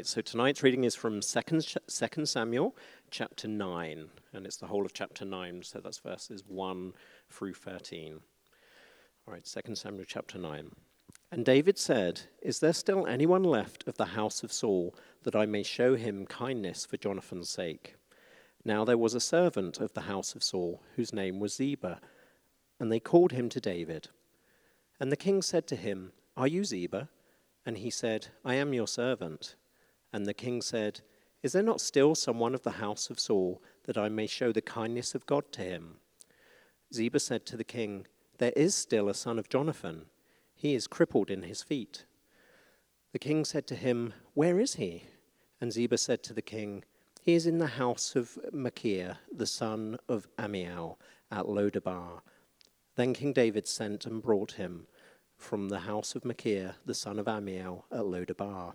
right, so tonight's reading is from 2nd, 2 Samuel chapter 9, and it's the whole of chapter 9, so that's verses 1 through 13. All right, 2 Samuel chapter 9. And David said, Is there still anyone left of the house of Saul that I may show him kindness for Jonathan's sake? Now there was a servant of the house of Saul whose name was Ziba, and they called him to David. And the king said to him, Are you Ziba? And he said, I am your servant. And the king said, Is there not still someone of the house of Saul that I may show the kindness of God to him? Ziba said to the king, There is still a son of Jonathan. He is crippled in his feet. The king said to him, Where is he? And Ziba said to the king, He is in the house of Machir, the son of Ammiel, at Lodabar. Then King David sent and brought him from the house of Machir, the son of Ammiel, at Lodabar.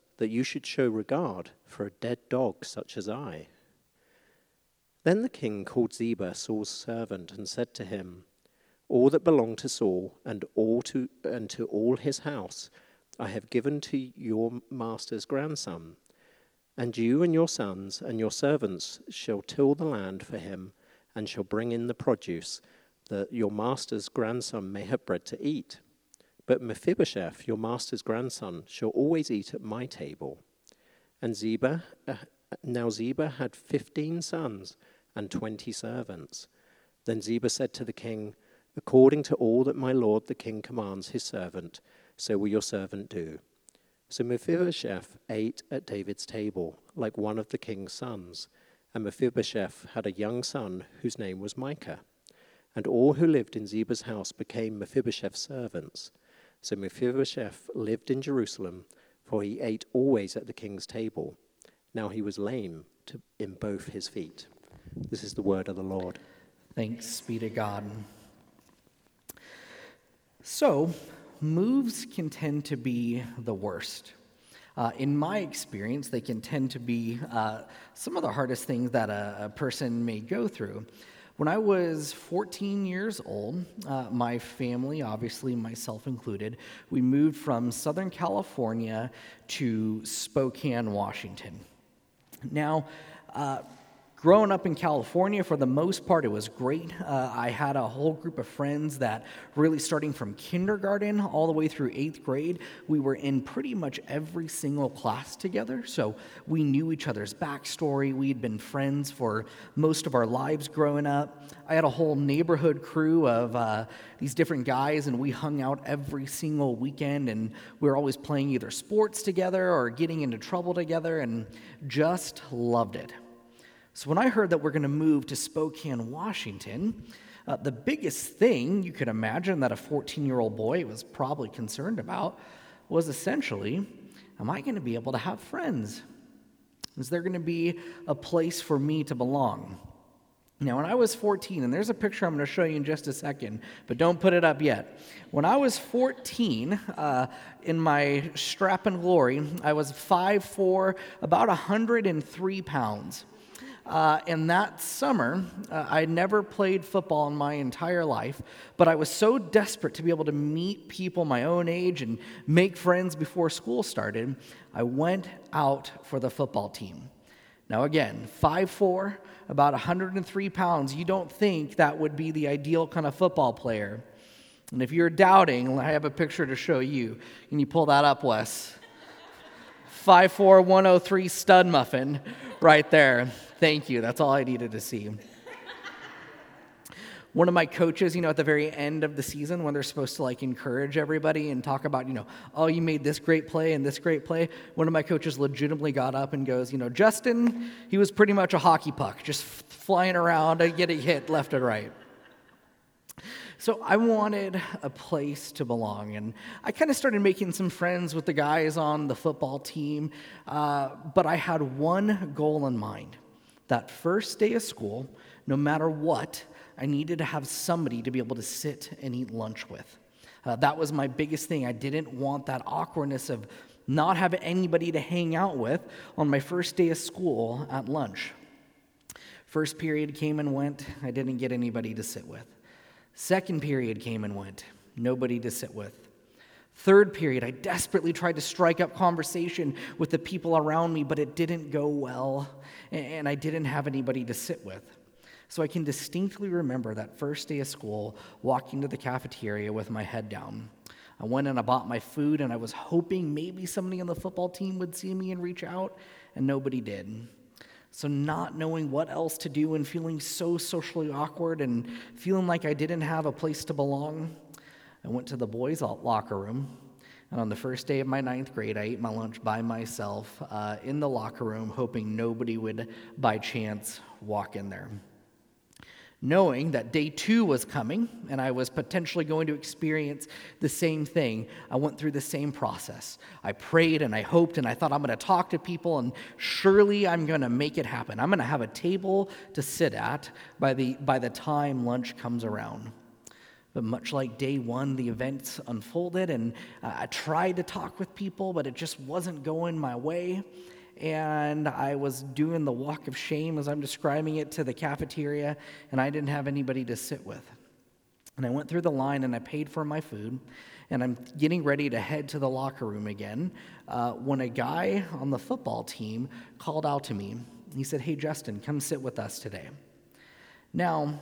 that you should show regard for a dead dog such as I? Then the king called Ziba, Saul's servant, and said to him, All that belonged to Saul and all to and to all his house I have given to your master's grandson. And you and your sons and your servants shall till the land for him, and shall bring in the produce, that your master's grandson may have bread to eat. But Mephibosheth, your master's grandson, shall always eat at my table. And Ziba, uh, now Ziba had fifteen sons and twenty servants. Then Ziba said to the king, According to all that my lord the king commands his servant, so will your servant do. So Mephibosheth ate at David's table, like one of the king's sons. And Mephibosheth had a young son whose name was Micah. And all who lived in Ziba's house became Mephibosheth's servants. So Mephibosheth lived in Jerusalem, for he ate always at the king's table. Now he was lame to, in both his feet. This is the word of the Lord. Thanks be to God. So, moves can tend to be the worst. Uh, in my experience, they can tend to be uh, some of the hardest things that a, a person may go through. When I was 14 years old, uh, my family, obviously myself included, we moved from Southern California to Spokane, Washington. Now, uh, Growing up in California, for the most part, it was great. Uh, I had a whole group of friends that, really starting from kindergarten all the way through eighth grade, we were in pretty much every single class together. So we knew each other's backstory. We had been friends for most of our lives growing up. I had a whole neighborhood crew of uh, these different guys, and we hung out every single weekend, and we were always playing either sports together or getting into trouble together, and just loved it. So when I heard that we're going to move to Spokane, Washington, uh, the biggest thing you could imagine that a 14 year old boy was probably concerned about was essentially am I going to be able to have friends? Is there going to be a place for me to belong? Now, when I was 14, and there's a picture I'm going to show you in just a second, but don't put it up yet. When I was 14, uh, in my strap and glory, I was 5'4, about 103 pounds. Uh, and that summer, uh, I never played football in my entire life, but I was so desperate to be able to meet people my own age and make friends before school started, I went out for the football team. Now, again, 5'4, about 103 pounds, you don't think that would be the ideal kind of football player. And if you're doubting, I have a picture to show you. Can you pull that up, Wes? 5'4, 103 stud muffin right there. Thank you. That's all I needed to see. One of my coaches, you know, at the very end of the season when they're supposed to like encourage everybody and talk about, you know, oh, you made this great play and this great play, one of my coaches legitimately got up and goes, you know, Justin, he was pretty much a hockey puck, just flying around and getting hit left and right. So I wanted a place to belong, and I kind of started making some friends with the guys on the football team. Uh, but I had one goal in mind: that first day of school, no matter what, I needed to have somebody to be able to sit and eat lunch with. Uh, that was my biggest thing. I didn't want that awkwardness of not having anybody to hang out with on my first day of school at lunch. First period came and went. I didn't get anybody to sit with. Second period came and went. Nobody to sit with. Third period, I desperately tried to strike up conversation with the people around me, but it didn't go well, and I didn't have anybody to sit with. So I can distinctly remember that first day of school walking to the cafeteria with my head down. I went and I bought my food, and I was hoping maybe somebody on the football team would see me and reach out, and nobody did. So, not knowing what else to do and feeling so socially awkward and feeling like I didn't have a place to belong, I went to the boys' locker room. And on the first day of my ninth grade, I ate my lunch by myself uh, in the locker room, hoping nobody would by chance walk in there knowing that day two was coming and I was potentially going to experience the same thing, I went through the same process. I prayed and I hoped and I thought I'm going to talk to people and surely I'm going to make it happen. I'm going to have a table to sit at by the, by the time lunch comes around. But much like day one, the events unfolded, and I tried to talk with people, but it just wasn't going my way and I was doing the walk of shame as I'm describing it to the cafeteria, and I didn't have anybody to sit with. And I went through the line and I paid for my food, and I'm getting ready to head to the locker room again uh, when a guy on the football team called out to me. He said, Hey, Justin, come sit with us today. Now,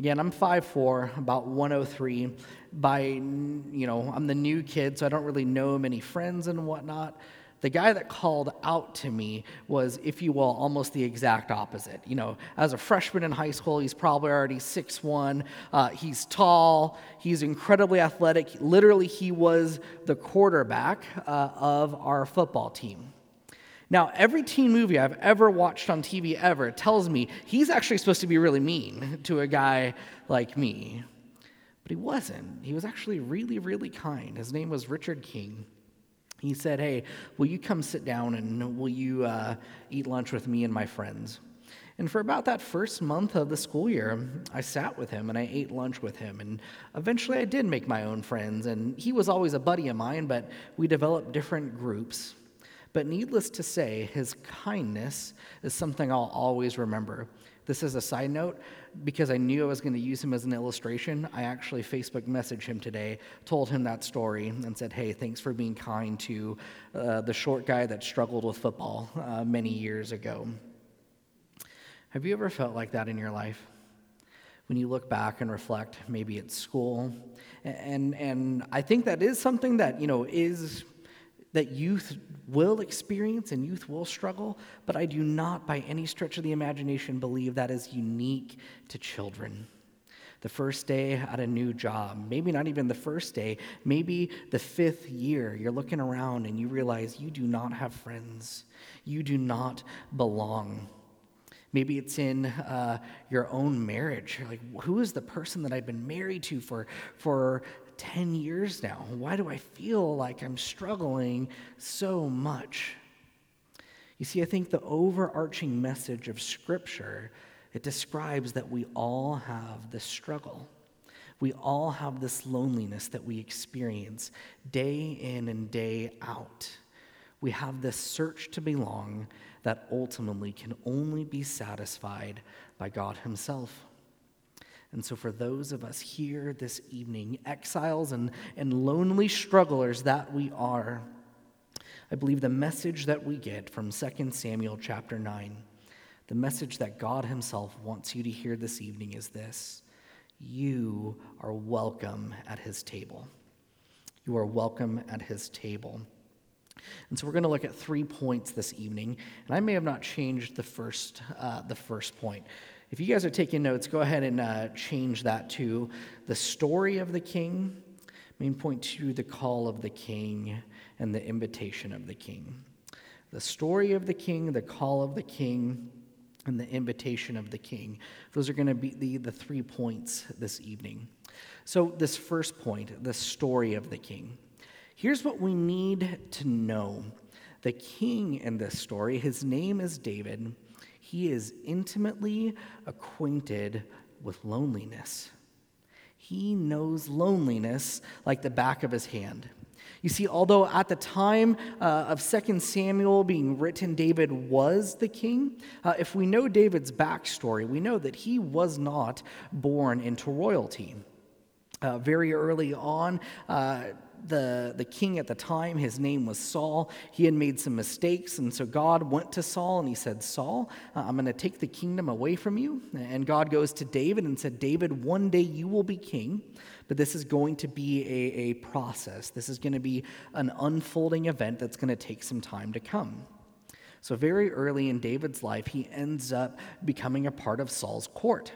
Again, I'm 5'4, about 103. By, you know, I'm the new kid, so I don't really know many friends and whatnot. The guy that called out to me was, if you will, almost the exact opposite. You know, as a freshman in high school, he's probably already 6'1. Uh, he's tall, he's incredibly athletic. Literally, he was the quarterback uh, of our football team. Now, every teen movie I've ever watched on TV ever tells me he's actually supposed to be really mean to a guy like me. But he wasn't. He was actually really, really kind. His name was Richard King he said, Hey, will you come sit down and will you uh, eat lunch with me and my friends? And for about that first month of the school year, I sat with him and I ate lunch with him. And eventually I did make my own friends. And he was always a buddy of mine, but we developed different groups. But needless to say, his kindness is something I'll always remember. This is a side note because I knew I was going to use him as an illustration. I actually Facebook messaged him today, told him that story, and said, Hey, thanks for being kind to uh, the short guy that struggled with football uh, many years ago. Have you ever felt like that in your life? When you look back and reflect, maybe at school, and and I think that is something that you know is that youth will experience and youth will struggle, but I do not, by any stretch of the imagination, believe that is unique to children. The first day at a new job, maybe not even the first day, maybe the fifth year, you're looking around and you realize you do not have friends. You do not belong. Maybe it's in uh, your own marriage. Like, who is the person that I've been married to for, for 10 years now? Why do I feel like I'm struggling so much? You see, I think the overarching message of Scripture, it describes that we all have this struggle. We all have this loneliness that we experience day in and day out. We have this search to belong that ultimately can only be satisfied by God Himself. And so, for those of us here this evening, exiles and, and lonely strugglers that we are, I believe the message that we get from 2 Samuel chapter 9, the message that God Himself wants you to hear this evening is this You are welcome at His table. You are welcome at His table. And so we're going to look at three points this evening, and I may have not changed the first, uh, the first point. If you guys are taking notes, go ahead and uh, change that to the story of the king, main point two, the call of the king, and the invitation of the king. The story of the king, the call of the king, and the invitation of the king. Those are going to be the, the three points this evening. So, this first point, the story of the king. Here's what we need to know the king in this story, his name is David. He is intimately acquainted with loneliness. He knows loneliness like the back of his hand. You see, although at the time uh, of 2 Samuel being written, David was the king, uh, if we know David's backstory, we know that he was not born into royalty. Uh, very early on, uh, the, the king at the time, his name was Saul. He had made some mistakes, and so God went to Saul and he said, Saul, uh, I'm going to take the kingdom away from you. And God goes to David and said, David, one day you will be king, but this is going to be a, a process. This is going to be an unfolding event that's going to take some time to come. So, very early in David's life, he ends up becoming a part of Saul's court.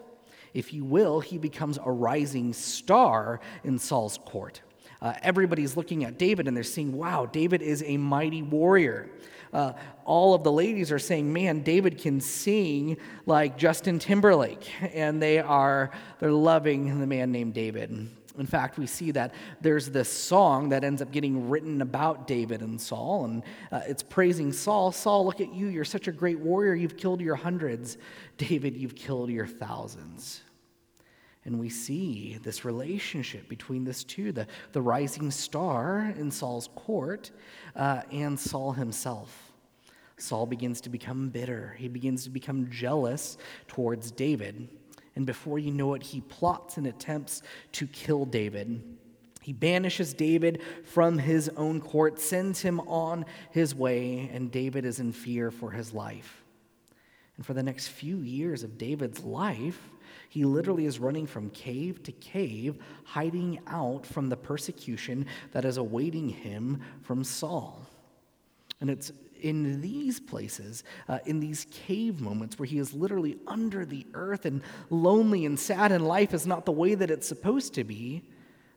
If you will, he becomes a rising star in Saul's court. Uh, everybody's looking at David and they're seeing, wow, David is a mighty warrior. Uh, all of the ladies are saying, man, David can sing like Justin Timberlake. And they are, they're loving the man named David. In fact, we see that there's this song that ends up getting written about David and Saul, and uh, it's praising Saul. Saul, look at you. You're such a great warrior. You've killed your hundreds. David, you've killed your thousands. And we see this relationship between this two the, the rising star in Saul's court uh, and Saul himself. Saul begins to become bitter, he begins to become jealous towards David. And before you know it, he plots and attempts to kill David. He banishes David from his own court, sends him on his way, and David is in fear for his life. And for the next few years of David's life, he literally is running from cave to cave, hiding out from the persecution that is awaiting him from Saul. And it's in these places, uh, in these cave moments where he is literally under the earth and lonely and sad, and life is not the way that it's supposed to be,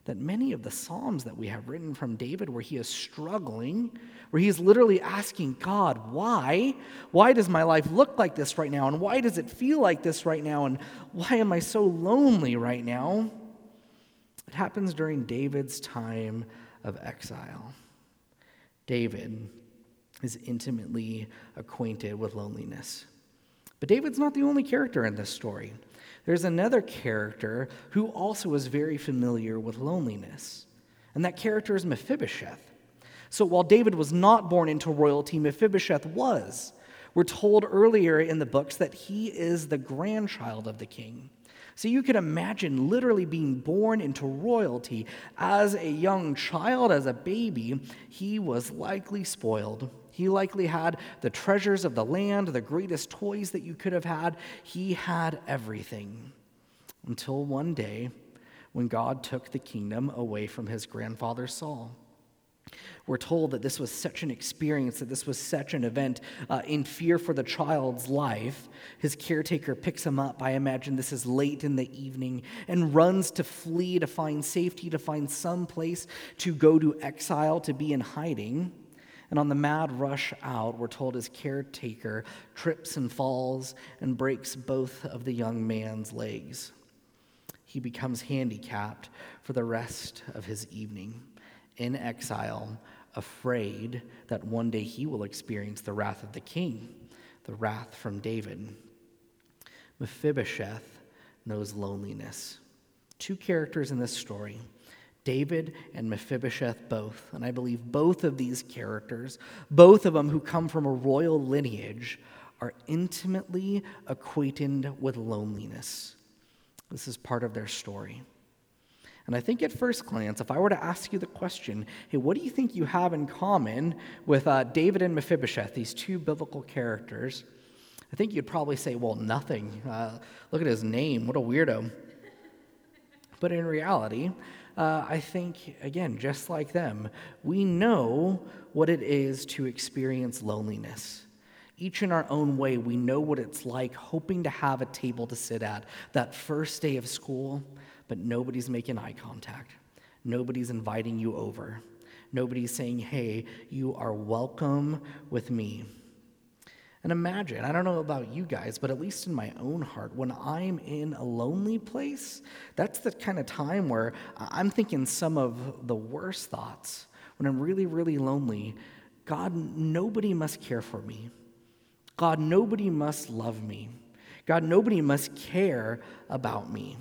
that many of the Psalms that we have written from David, where he is struggling, where he is literally asking God, why? Why does my life look like this right now? And why does it feel like this right now? And why am I so lonely right now? It happens during David's time of exile. David is intimately acquainted with loneliness. But David's not the only character in this story. There's another character who also is very familiar with loneliness, and that character is Mephibosheth. So while David was not born into royalty, Mephibosheth was. We're told earlier in the books that he is the grandchild of the king. So you can imagine literally being born into royalty as a young child, as a baby, he was likely spoiled. He likely had the treasures of the land, the greatest toys that you could have had. He had everything. Until one day when God took the kingdom away from his grandfather Saul. We're told that this was such an experience, that this was such an event uh, in fear for the child's life. His caretaker picks him up. I imagine this is late in the evening and runs to flee, to find safety, to find some place to go to exile, to be in hiding. And on the mad rush out, we're told his caretaker trips and falls and breaks both of the young man's legs. He becomes handicapped for the rest of his evening in exile, afraid that one day he will experience the wrath of the king, the wrath from David. Mephibosheth knows loneliness. Two characters in this story. David and Mephibosheth both. And I believe both of these characters, both of them who come from a royal lineage, are intimately acquainted with loneliness. This is part of their story. And I think at first glance, if I were to ask you the question, hey, what do you think you have in common with uh, David and Mephibosheth, these two biblical characters? I think you'd probably say, well, nothing. Uh, look at his name. What a weirdo. But in reality, uh, I think, again, just like them, we know what it is to experience loneliness. Each in our own way, we know what it's like hoping to have a table to sit at that first day of school, but nobody's making eye contact. Nobody's inviting you over. Nobody's saying, hey, you are welcome with me. And imagine, I don't know about you guys, but at least in my own heart, when I'm in a lonely place, that's the kind of time where I'm thinking some of the worst thoughts. When I'm really, really lonely, God, nobody must care for me. God, nobody must love me. God, nobody must care about me.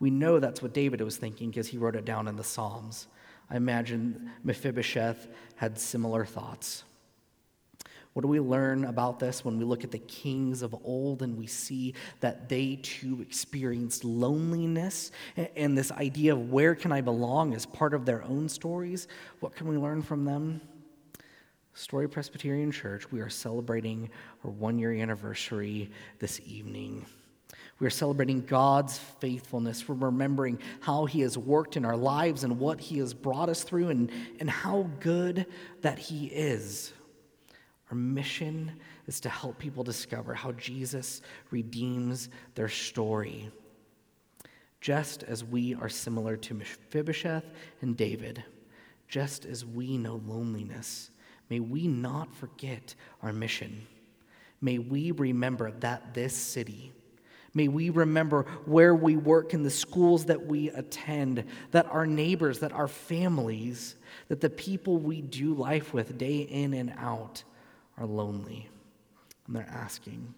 We know that's what David was thinking because he wrote it down in the Psalms. I imagine Mephibosheth had similar thoughts. What do we learn about this when we look at the kings of old and we see that they too experienced loneliness and this idea of where can I belong as part of their own stories? What can we learn from them? Story Presbyterian Church, we are celebrating our one year anniversary this evening. We are celebrating God's faithfulness. We're remembering how He has worked in our lives and what He has brought us through and, and how good that He is. Our mission is to help people discover how Jesus redeems their story. Just as we are similar to Mephibosheth and David, just as we know loneliness, may we not forget our mission. May we remember that this city, May we remember where we work in the schools that we attend, that our neighbors, that our families, that the people we do life with day in and out are lonely. And they're asking,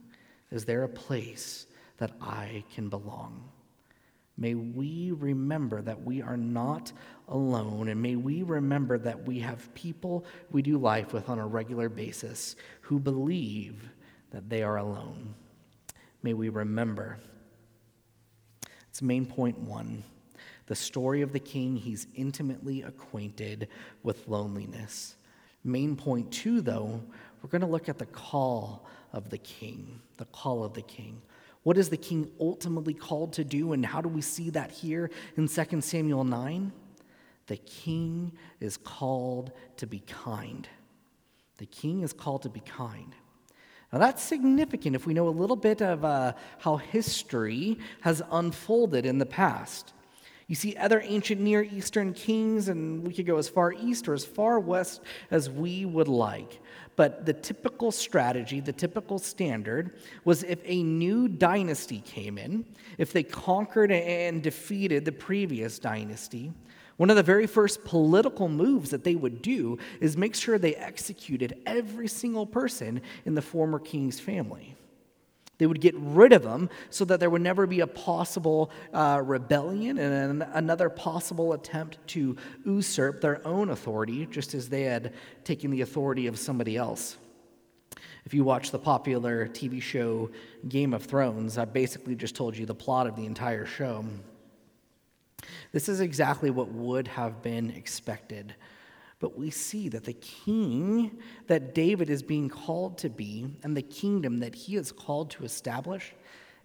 Is there a place that I can belong? May we remember that we are not alone, and may we remember that we have people we do life with on a regular basis who believe that they are alone. May we remember. It's main point one the story of the king, he's intimately acquainted with loneliness. Main point two, though, we're going to look at the call of the king. The call of the king. What is the king ultimately called to do, and how do we see that here in 2 Samuel 9? The king is called to be kind. The king is called to be kind. Now, that's significant if we know a little bit of uh, how history has unfolded in the past. You see other ancient Near Eastern kings, and we could go as far east or as far west as we would like. But the typical strategy, the typical standard, was if a new dynasty came in, if they conquered and defeated the previous dynasty, one of the very first political moves that they would do is make sure they executed every single person in the former king's family. They would get rid of them so that there would never be a possible uh, rebellion and another possible attempt to usurp their own authority, just as they had taken the authority of somebody else. If you watch the popular TV show Game of Thrones, I basically just told you the plot of the entire show. This is exactly what would have been expected but we see that the king that David is being called to be and the kingdom that he is called to establish,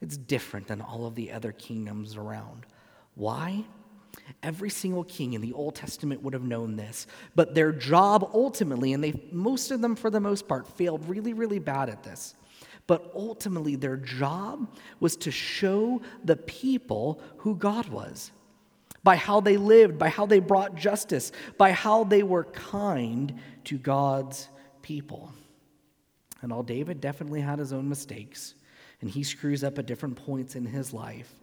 it's different than all of the other kingdoms around. Why? Every single king in the Old Testament would have known this, but their job ultimately, and they most of them for the most part failed really, really bad at this. But ultimately, their job was to show the people who God was by how they lived, by how they brought justice, by how they were kind to God's people. And all David definitely had his own mistakes, and he screws up at different points in his life.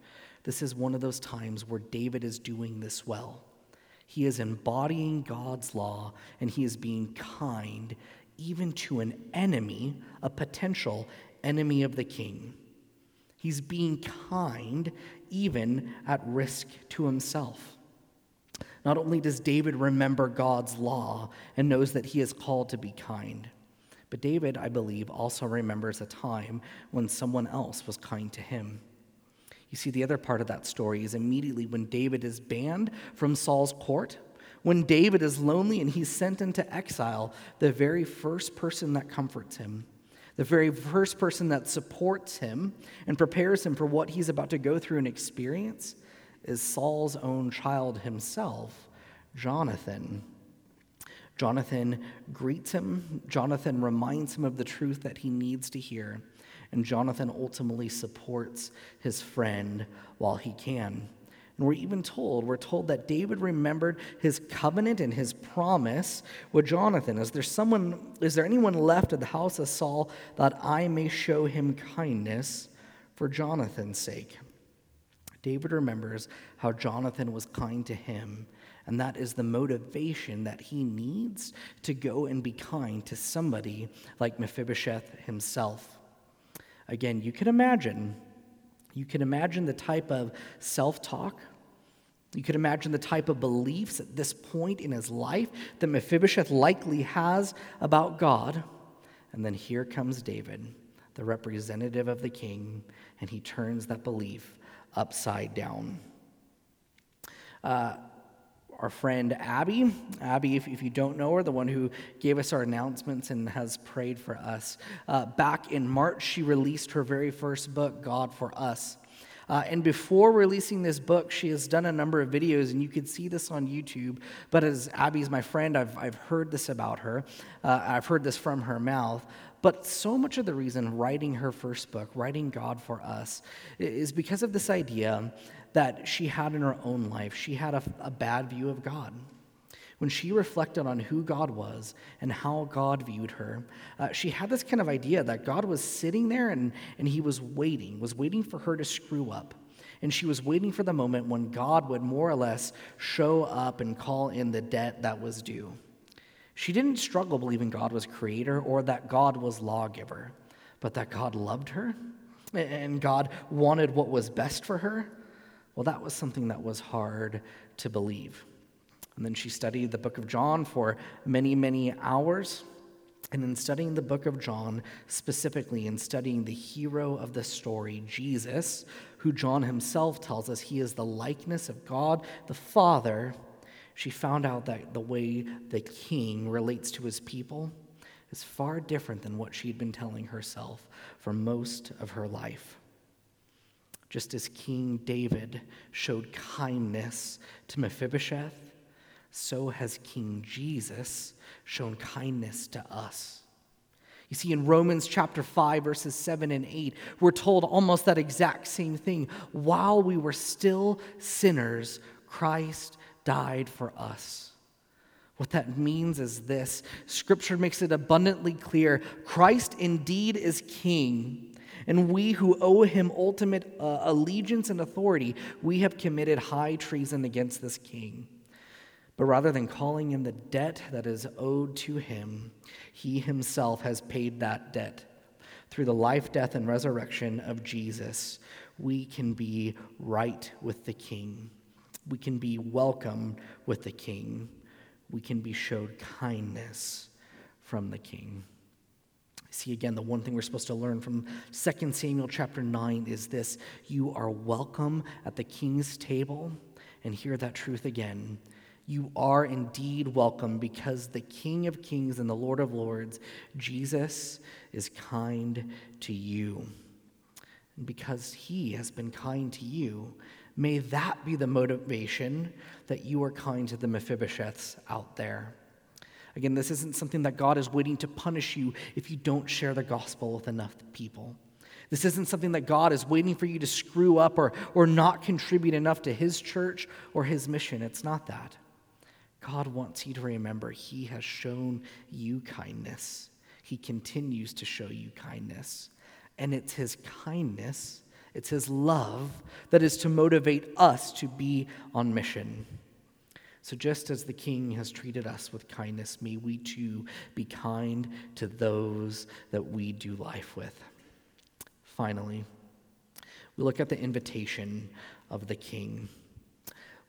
This is one of those times where David is doing this well. He is embodying God's law, and he is being kind even to an enemy, a potential enemy of the king. He's being kind even at risk to himself. Not only does David remember God's law and knows that he is called to be kind, but David, I believe, also remembers a time when someone else was kind to him. You see, the other part of that story is immediately when David is banned from Saul's court, when David is lonely and he's sent into exile, the very first person that comforts him the very first person that supports him and prepares him for what he's about to go through and experience is Saul's own child himself, Jonathan. Jonathan greets him. Jonathan reminds him of the truth that he needs to hear. And Jonathan ultimately supports his friend while he can. And we're even told, we're told that David remembered his covenant and his promise with Jonathan. Is there someone, is there anyone left of the house of Saul that I may show him kindness for Jonathan's sake? David remembers how Jonathan was kind to him, and that is the motivation that he needs to go and be kind to somebody like Mephibosheth himself. Again, you can imagine you can imagine the type of self talk. You can imagine the type of beliefs at this point in his life that Mephibosheth likely has about God. And then here comes David, the representative of the king, and he turns that belief upside down. Uh, our friend Abby. Abby, if, if, you don't know her, the one who gave us our announcements and has prayed for us. Uh, back in March, she released her very first book, God for Us. Uh, and before releasing this book, she has done a number of videos, and you can see this on YouTube. But as Abby's my friend, I've, I've heard this about her. Uh, I've heard this from her mouth. But so much of the reason writing her first book, writing God for Us, is because of this idea that she had in her own life. She had a, a bad view of God. When she reflected on who God was and how God viewed her, uh, she had this kind of idea that God was sitting there and, and he was waiting, was waiting for her to screw up. And she was waiting for the moment when God would more or less show up and call in the debt that was due. She didn't struggle believing God was creator or that God was lawgiver, but that God loved her and God wanted what was best for her well, that was something that was hard to believe. And then she studied the book of John for many, many hours. And in studying the book of John, specifically in studying the hero of the story, Jesus, who John himself tells us he is the likeness of God the Father, she found out that the way the king relates to his people is far different than what she'd been telling herself for most of her life. Just as King David showed kindness to Mephibosheth, so has King Jesus shown kindness to us. You see, in Romans chapter 5, verses 7 and 8, we're told almost that exact same thing. While we were still sinners, Christ died for us. What that means is this Scripture makes it abundantly clear Christ indeed is King and we who owe him ultimate uh, allegiance and authority, we have committed high treason against this king. But rather than calling him the debt that is owed to him, he himself has paid that debt. Through the life, death, and resurrection of Jesus, we can be right with the king. We can be welcome with the king. We can be showed kindness from the king. See, again, the one thing we're supposed to learn from 2 Samuel chapter 9 is this you are welcome at the king's table. And hear that truth again. You are indeed welcome because the King of Kings and the Lord of Lords, Jesus, is kind to you. And because he has been kind to you, may that be the motivation that you are kind to the Mephibosheths out there. Again, this isn't something that God is waiting to punish you if you don't share the gospel with enough people. This isn't something that God is waiting for you to screw up or, or not contribute enough to His church or His mission. It's not that. God wants you to remember He has shown you kindness. He continues to show you kindness. And it's His kindness, it's His love that is to motivate us to be on mission. So, just as the King has treated us with kindness, may we too be kind to those that we do life with. Finally, we look at the invitation of the King.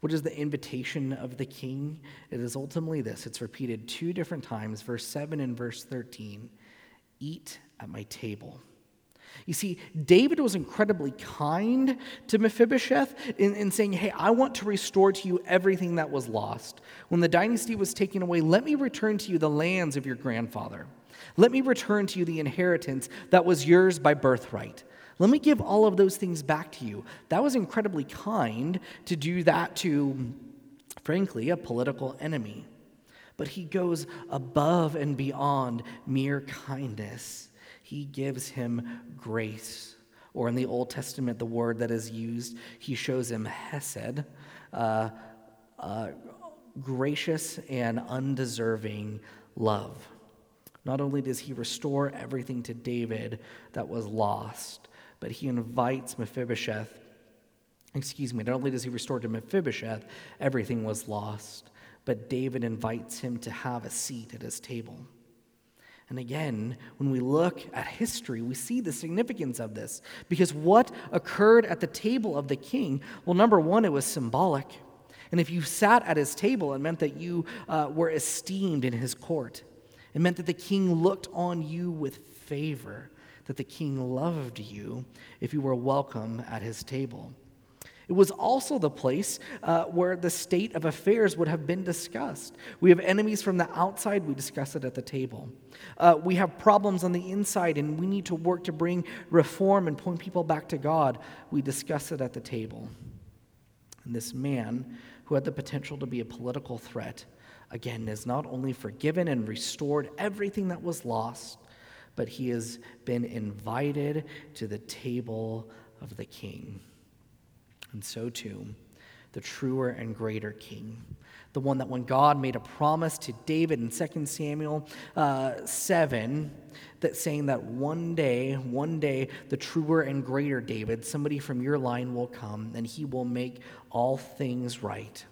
What is the invitation of the King? It is ultimately this it's repeated two different times, verse 7 and verse 13 Eat at my table. You see, David was incredibly kind to Mephibosheth in, in, saying, Hey, I want to restore to you everything that was lost. When the dynasty was taken away, let me return to you the lands of your grandfather. Let me return to you the inheritance that was yours by birthright. Let me give all of those things back to you. That was incredibly kind to do that to, frankly, a political enemy. But he goes above and beyond mere kindness he gives him grace. Or in the Old Testament, the word that is used, he shows him hesed, uh, uh, gracious and undeserving love. Not only does he restore everything to David that was lost, but he invites Mephibosheth. Excuse me, not only does he restore to Mephibosheth everything was lost, but David invites him to have a seat at his table. And again, when we look at history, we see the significance of this. Because what occurred at the table of the king, well, number one, it was symbolic. And if you sat at his table, it meant that you uh, were esteemed in his court. It meant that the king looked on you with favor, that the king loved you if you were welcome at his table. It was also the place uh, where the state of affairs would have been discussed. We have enemies from the outside, we discuss it at the table. Uh, we have problems on the inside, and we need to work to bring reform and point people back to God. We discuss it at the table. And this man, who had the potential to be a political threat, again, is not only forgiven and restored everything that was lost, but he has been invited to the table of the king. And so too, the truer and greater king. The one that when God made a promise to David in 2 Samuel uh, 7, that saying that one day, one day, the truer and greater David, somebody from your line will come and he will make all things right.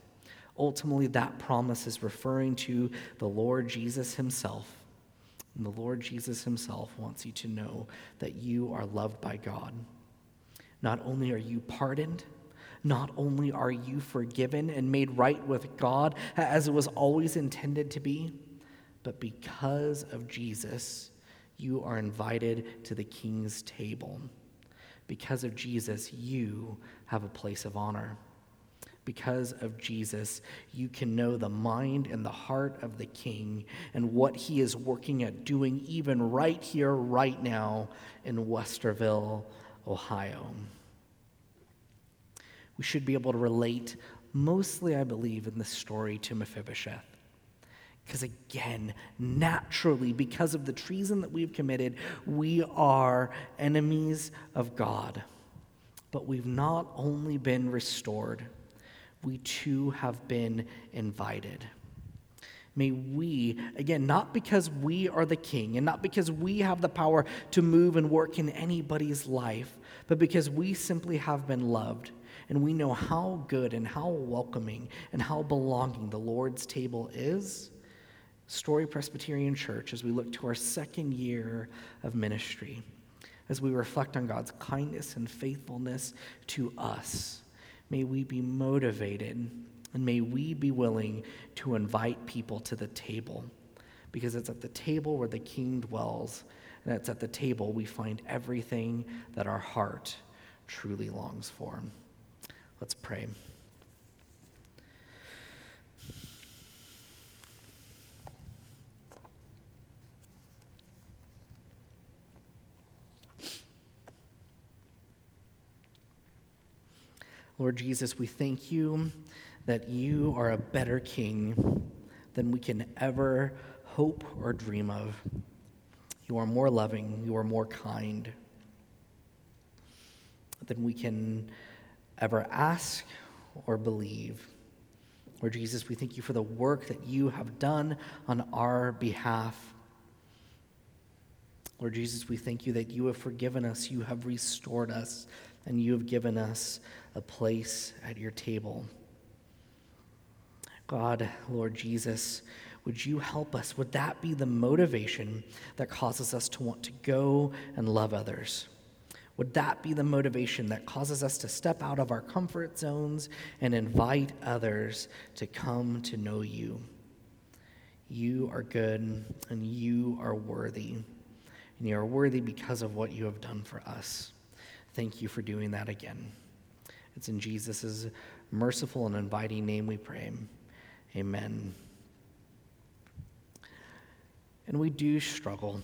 Ultimately, that promise is referring to the Lord Jesus himself. And the Lord Jesus himself wants you to know that you are loved by God. Not only are you pardoned, not only are you forgiven and made right with God as it was always intended to be, but because of Jesus, you are invited to the king's table. Because of Jesus, you have a place of honor because of Jesus, you can know the mind and the heart of the King and what he is working at doing, even right here, right now in Westerville, Ohio. We should be able to relate, mostly, I believe, in this story to Mephibosheth. Because again, naturally, because of the treason that we've committed, we are enemies of God. But we've not only been restored, we too have been invited. May we, again, not because we are the king and not because we have the power to move and work in anybody's life, but because we simply have been loved and we know how good and how welcoming and how belonging the Lord's table is. Story Presbyterian Church, as we look to our second year of ministry, as we reflect on God's kindness and faithfulness to us May we be motivated and may we be willing to invite people to the table because it's at the table where the king dwells, and it's at the table we find everything that our heart truly longs for. Let's pray. Lord Jesus, we thank you that you are a better king than we can ever hope or dream of. You are more loving, you are more kind than we can ever ask or believe. Lord Jesus, we thank you for the work that you have done on our behalf. Lord Jesus, we thank you that you have forgiven us, you have restored us, and you have given us a place at your table. God, Lord Jesus, would you help us? Would that be the motivation that causes us to want to go and love others? Would that be the motivation that causes us to step out of our comfort zones and invite others to come to know you? You are good and you are worthy. And you are worthy because of what you have done for us. Thank you for doing that again. It's in Jesus' merciful and inviting name we pray. Amen. And we do struggle.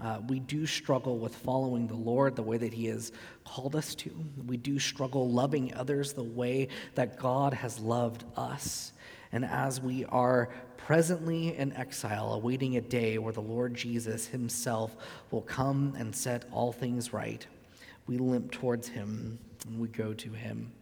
Uh, we do struggle with following the Lord the way that He has called us to. We do struggle loving others the way that God has loved us. And as we are presently in exile, awaiting a day where the Lord Jesus Himself will come and set all things right we limp towards him and we go to him.